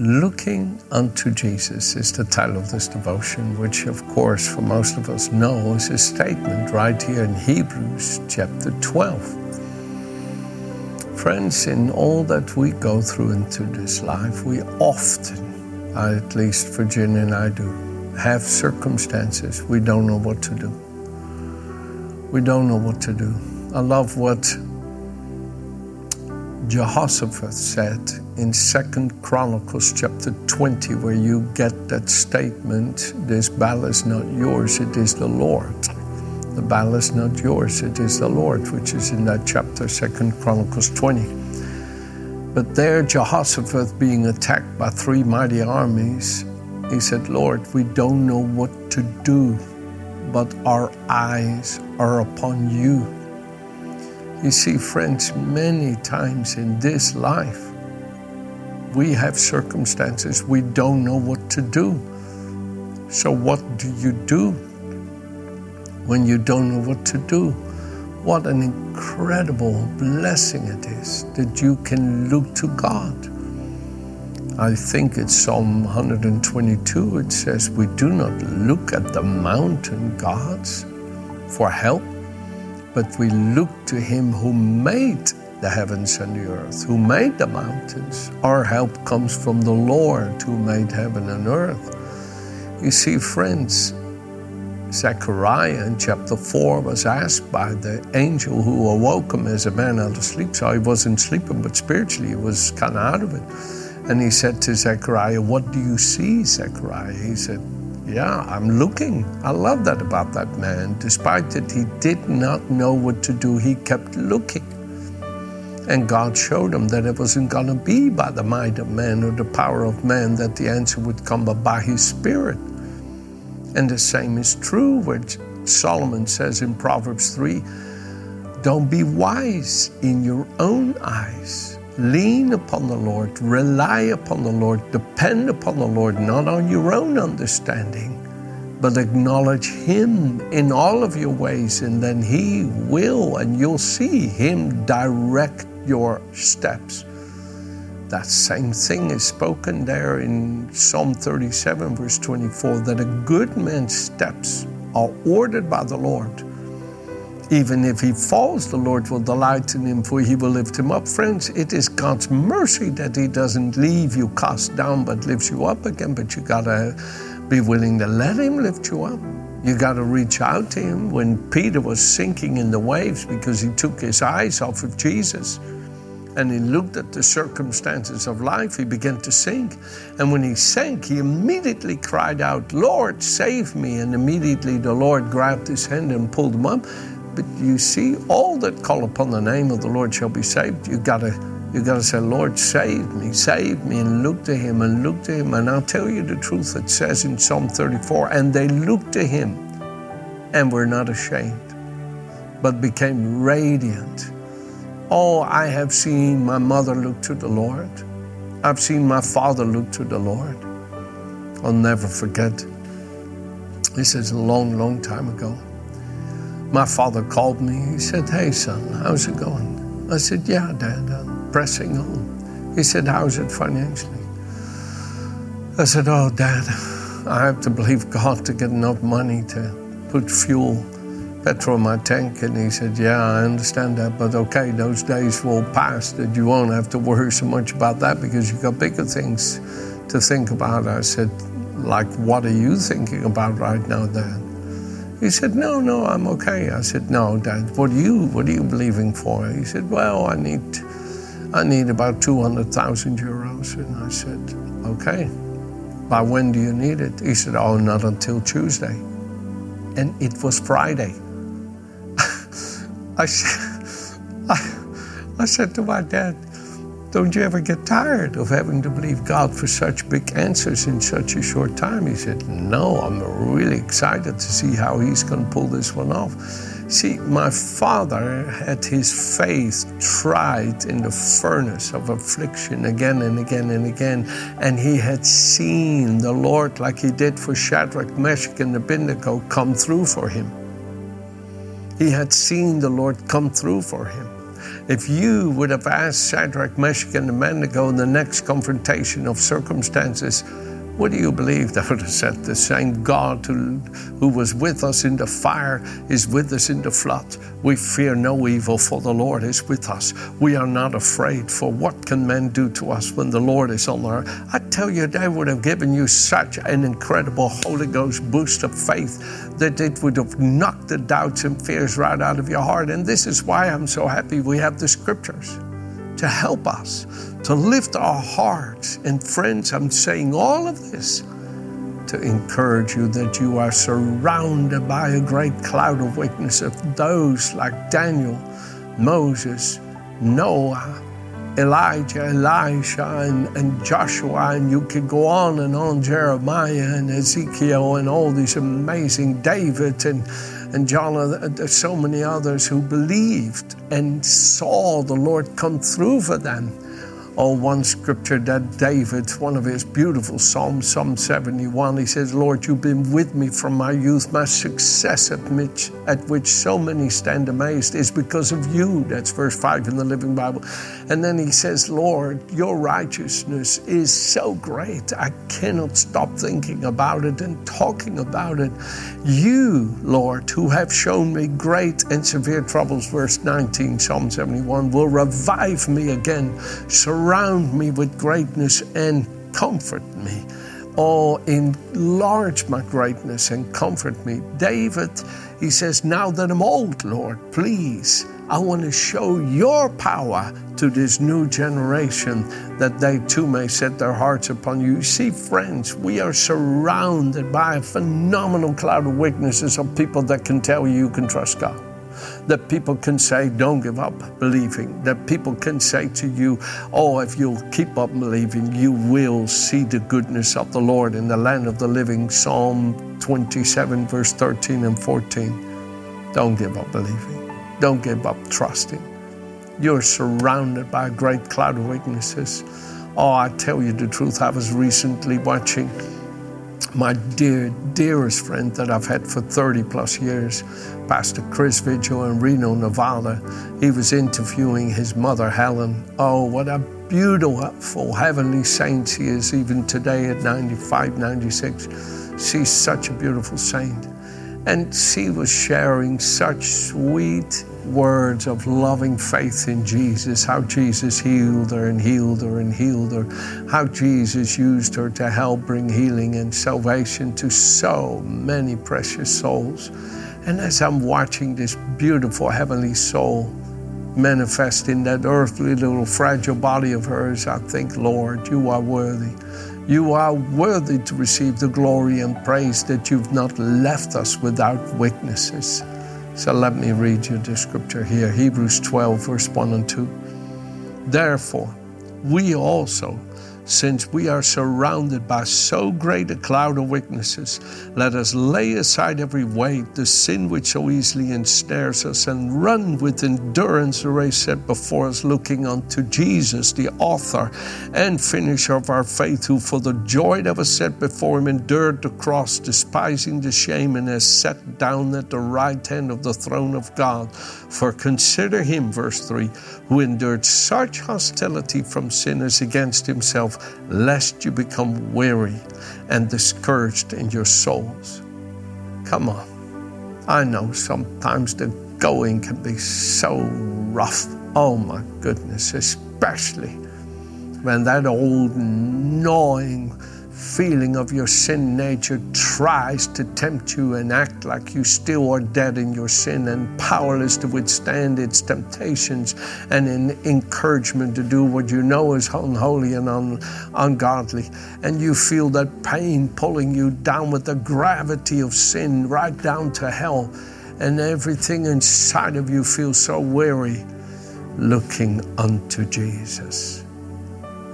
Looking unto Jesus is the title of this devotion, which, of course, for most of us know is a statement right here in Hebrews chapter 12. Friends, in all that we go through into this life, we often, at least Virginia and I do, have circumstances we don't know what to do. We don't know what to do. I love what Jehoshaphat said in Second Chronicles chapter 20, where you get that statement, this battle is not yours, it is the Lord. The battle is not yours, it is the Lord, which is in that chapter, Second Chronicles 20. But there, Jehoshaphat being attacked by three mighty armies, he said, Lord, we don't know what to do, but our eyes are upon you. You see, friends, many times in this life, we have circumstances we don't know what to do. So, what do you do? when you don't know what to do. What an incredible blessing it is that you can look to God. I think it's Psalm 122. It says, We do not look at the mountain gods for help, but we look to Him who made the heavens and the earth, who made the mountains. Our help comes from the Lord who made heaven and earth. You see, friends, Zechariah in chapter 4 was asked by the angel who awoke him as a man out of sleep. So he wasn't sleeping, but spiritually he was kind of out of it. And he said to Zechariah, What do you see, Zechariah? He said, Yeah, I'm looking. I love that about that man. Despite that he did not know what to do, he kept looking. And God showed him that it wasn't going to be by the might of man or the power of man that the answer would come, but by his spirit. And the same is true, which Solomon says in Proverbs 3 Don't be wise in your own eyes. Lean upon the Lord, rely upon the Lord, depend upon the Lord, not on your own understanding, but acknowledge Him in all of your ways, and then He will, and you'll see Him direct your steps. That same thing is spoken there in Psalm 37, verse 24, that a good man's steps are ordered by the Lord. Even if he falls, the Lord will delight in him, for he will lift him up. Friends, it is God's mercy that he doesn't leave you cast down, but lifts you up again. But you gotta be willing to let him lift you up. You got to reach out to him when Peter was sinking in the waves because he took his eyes off of Jesus and he looked at the circumstances of life, he began to sink. And when he sank, he immediately cried out, Lord, save me. And immediately the Lord grabbed his hand and pulled him up. But you see, all that call upon the name of the Lord shall be saved. You gotta you gotta say, Lord, save me, save me, and look to him and look to him. And I'll tell you the truth, it says in Psalm 34, and they looked to him and were not ashamed, but became radiant Oh, I have seen my mother look to the Lord. I've seen my father look to the Lord. I'll never forget. This is a long, long time ago. My father called me. He said, Hey, son, how's it going? I said, Yeah, Dad, I'm pressing on. He said, How's it financially? I said, Oh, Dad, I have to believe God to get enough money to put fuel petrol in my tank. And he said, Yeah, I understand that, but okay, those days will pass that you won't have to worry so much about that because you've got bigger things to think about. I said, Like, what are you thinking about right now, Dad? He said, No, no, I'm okay. I said, No, Dad, what are you what are you believing for? He said, Well, I need I need about two hundred thousand euros. And I said, Okay. By when do you need it? He said, Oh, not until Tuesday. And it was Friday. I, I, I said to my dad, Don't you ever get tired of having to believe God for such big answers in such a short time? He said, No, I'm really excited to see how he's going to pull this one off. See, my father had his faith tried in the furnace of affliction again and again and again, and he had seen the Lord, like he did for Shadrach, Meshach, and Abednego, come through for him. He had seen the Lord come through for him. If you would have asked Shadrach, Meshach, and Abednego in the next confrontation of circumstances, what do you believe? They would have said the same God who, who was with us in the fire is with us in the flood. We fear no evil, for the Lord is with us. We are not afraid, for what can men do to us when the Lord is on our? I tell you, they would have given you such an incredible Holy Ghost boost of faith that it would have knocked the doubts and fears right out of your heart. And this is why I'm so happy we have the scriptures to help us, to lift our hearts. And friends, I'm saying all of this to encourage you that you are surrounded by a great cloud of witnesses of those like Daniel, Moses, Noah, Elijah, Elisha, and, and Joshua, and you could go on and on, Jeremiah and Ezekiel, and all these amazing David and and John, uh, uh, there's so many others who believed and saw the Lord come through for them. Oh, one scripture that David, one of his beautiful Psalms, Psalm 71, he says, Lord, you've been with me from my youth. My success at which, at which so many stand amazed is because of you. That's verse 5 in the Living Bible. And then he says, Lord, your righteousness is so great. I cannot stop thinking about it and talking about it. You, Lord, who have shown me great and severe troubles, verse 19, Psalm 71, will revive me again. Surround me with greatness and comfort me. Oh, enlarge my greatness and comfort me. David, he says, Now that I'm old, Lord, please, I want to show your power to this new generation that they too may set their hearts upon you. See, friends, we are surrounded by a phenomenal cloud of witnesses of people that can tell you you can trust God that people can say, don't give up believing, that people can say to you, oh, if you'll keep up believing, you will see the goodness of the Lord in the land of the living. Psalm 27, verse 13 and 14. Don't give up believing, don't give up trusting. You're surrounded by a great cloud of witnesses. Oh, I tell you the truth, I was recently watching my dear, dearest friend that I've had for 30 plus years, Pastor Chris Vigil in Reno, Nevada. He was interviewing his mother, Helen. Oh, what a beautiful heavenly saint she is, even today at 95, 96. She's such a beautiful saint. And she was sharing such sweet words of loving faith in Jesus, how Jesus healed her and healed her and healed her, how Jesus used her to help bring healing and salvation to so many precious souls. And as I'm watching this beautiful heavenly soul manifest in that earthly little fragile body of hers, I think, Lord, you are worthy. You are worthy to receive the glory and praise that you've not left us without witnesses. So let me read you the scripture here Hebrews 12, verse 1 and 2. Therefore, we also since we are surrounded by so great a cloud of witnesses, let us lay aside every weight, the sin which so easily ensnares us, and run with endurance the race set before us, looking unto Jesus, the author and finisher of our faith, who for the joy that was set before him endured the cross, despising the shame, and has sat down at the right hand of the throne of God. For consider him, verse 3, who endured such hostility from sinners against himself lest you become weary and discouraged in your souls. Come on. I know sometimes the going can be so rough. Oh my goodness, especially when that old gnawing feeling of your sin nature tries to tempt you and act like you still are dead in your sin and powerless to withstand its temptations and in encouragement to do what you know is unholy and un- ungodly. And you feel that pain pulling you down with the gravity of sin right down to hell. And everything inside of you feels so weary looking unto Jesus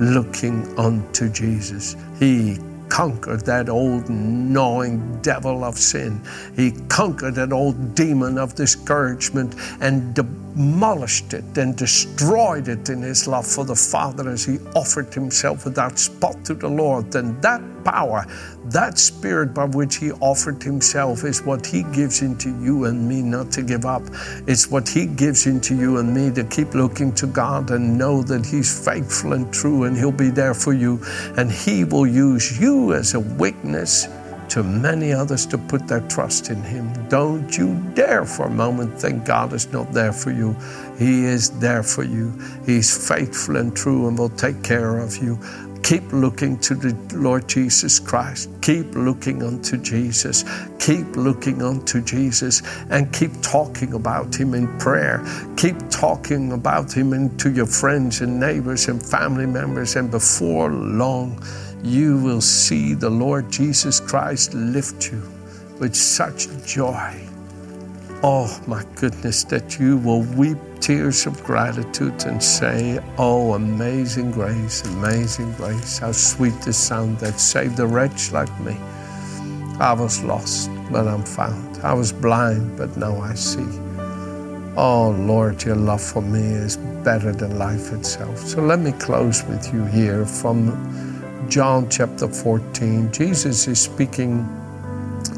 looking unto Jesus. He conquered that old gnawing devil of sin. He conquered that old demon of discouragement and demolished it and destroyed it in his love for the Father as he offered himself without spot to the Lord. And that power, that spirit by which he offered himself, is what he gives into you and me not to give up. It's what he gives into you and me to keep looking to God and know that he's faithful and true and he'll be there for you. And he will use you as a witness to many others to put their trust in Him. Don't you dare for a moment think God is not there for you. He is there for you. He's faithful and true and will take care of you. Keep looking to the Lord Jesus Christ. Keep looking unto Jesus. Keep looking unto Jesus and keep talking about Him in prayer. Keep talking about Him to your friends and neighbors and family members. And before long, you will see the Lord Jesus Christ lift you with such joy. Oh my goodness, that you will weep tears of gratitude and say, Oh, amazing grace, amazing grace, how sweet the sound that saved a wretch like me. I was lost, but I'm found. I was blind, but now I see. Oh Lord, your love for me is better than life itself. So let me close with you here from John chapter 14, Jesus is speaking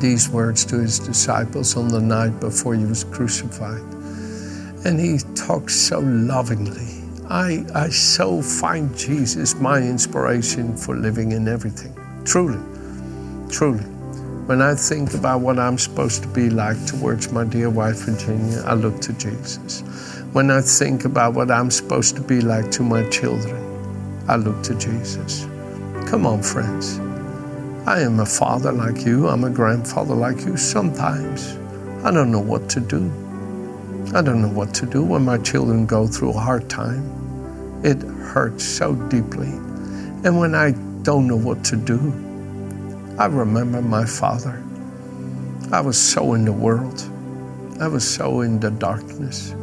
these words to his disciples on the night before he was crucified. And he talks so lovingly. I, I so find Jesus my inspiration for living in everything. Truly, truly. When I think about what I'm supposed to be like towards my dear wife Virginia, I look to Jesus. When I think about what I'm supposed to be like to my children, I look to Jesus. Come on, friends. I am a father like you. I'm a grandfather like you. Sometimes I don't know what to do. I don't know what to do when my children go through a hard time. It hurts so deeply. And when I don't know what to do, I remember my father. I was so in the world. I was so in the darkness.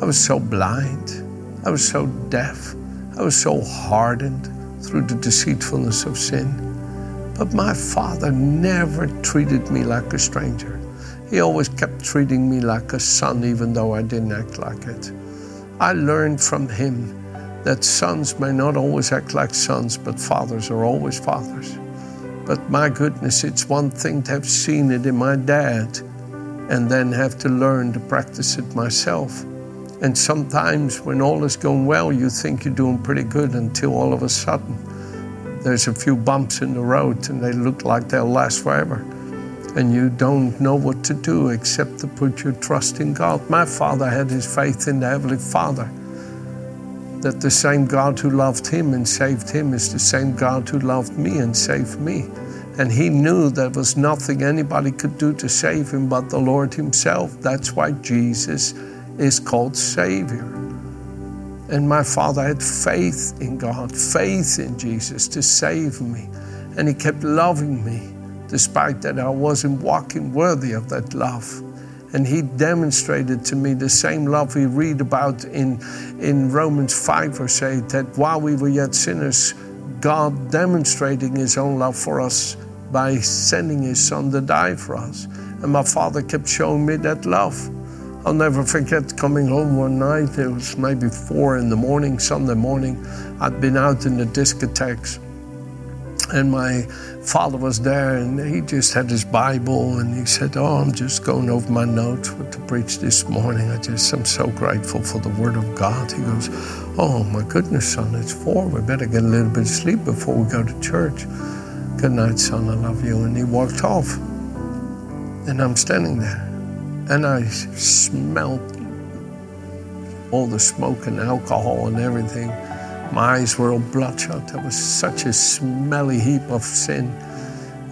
I was so blind. I was so deaf. I was so hardened through the deceitfulness of sin. But my father never treated me like a stranger. He always kept treating me like a son, even though I didn't act like it. I learned from him that sons may not always act like sons, but fathers are always fathers. But my goodness, it's one thing to have seen it in my dad and then have to learn to practice it myself. And sometimes when all is going well, you think you're doing pretty good until all of a sudden there's a few bumps in the road and they look like they'll last forever. And you don't know what to do except to put your trust in God. My father had his faith in the Heavenly Father. That the same God who loved him and saved him is the same God who loved me and saved me. And he knew there was nothing anybody could do to save him but the Lord Himself. That's why Jesus is called Savior. And my father had faith in God, faith in Jesus to save me. And he kept loving me despite that I wasn't walking worthy of that love. And he demonstrated to me the same love we read about in, in Romans 5, verse 8, that while we were yet sinners, God demonstrating his own love for us by sending his son to die for us. And my father kept showing me that love. I'll never forget coming home one night. It was maybe four in the morning, Sunday morning. I'd been out in the discotheques, and my father was there, and he just had his Bible, and he said, "Oh, I'm just going over my notes what to preach this morning. I just am so grateful for the Word of God." He goes, "Oh my goodness, son, it's four. We better get a little bit of sleep before we go to church." Good night, son. I love you. And he walked off, and I'm standing there and I smelled all the smoke and alcohol and everything. My eyes were all bloodshot. There was such a smelly heap of sin.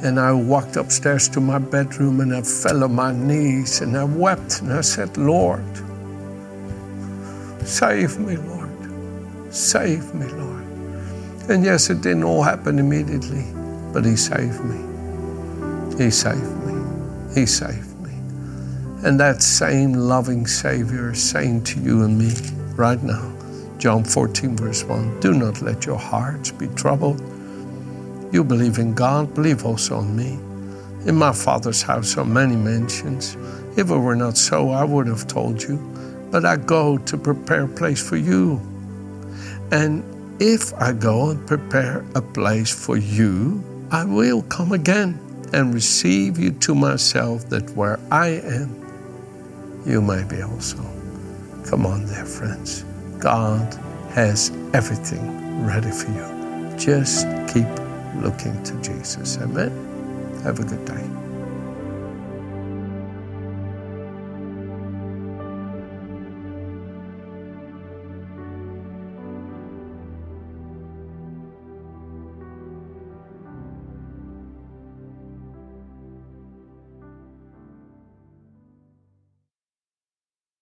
And I walked upstairs to my bedroom and I fell on my knees and I wept and I said, Lord, save me, Lord. Save me, Lord. And yes, it didn't all happen immediately, but He saved me. He saved me. He saved me. And that same loving Savior is saying to you and me right now, John 14, verse 1 Do not let your hearts be troubled. You believe in God, believe also in me. In my Father's house are many mansions. If it were not so, I would have told you. But I go to prepare a place for you. And if I go and prepare a place for you, I will come again and receive you to myself, that where I am, you may be also. Come on there, friends. God has everything ready for you. Just keep looking to Jesus. Amen. Have a good day.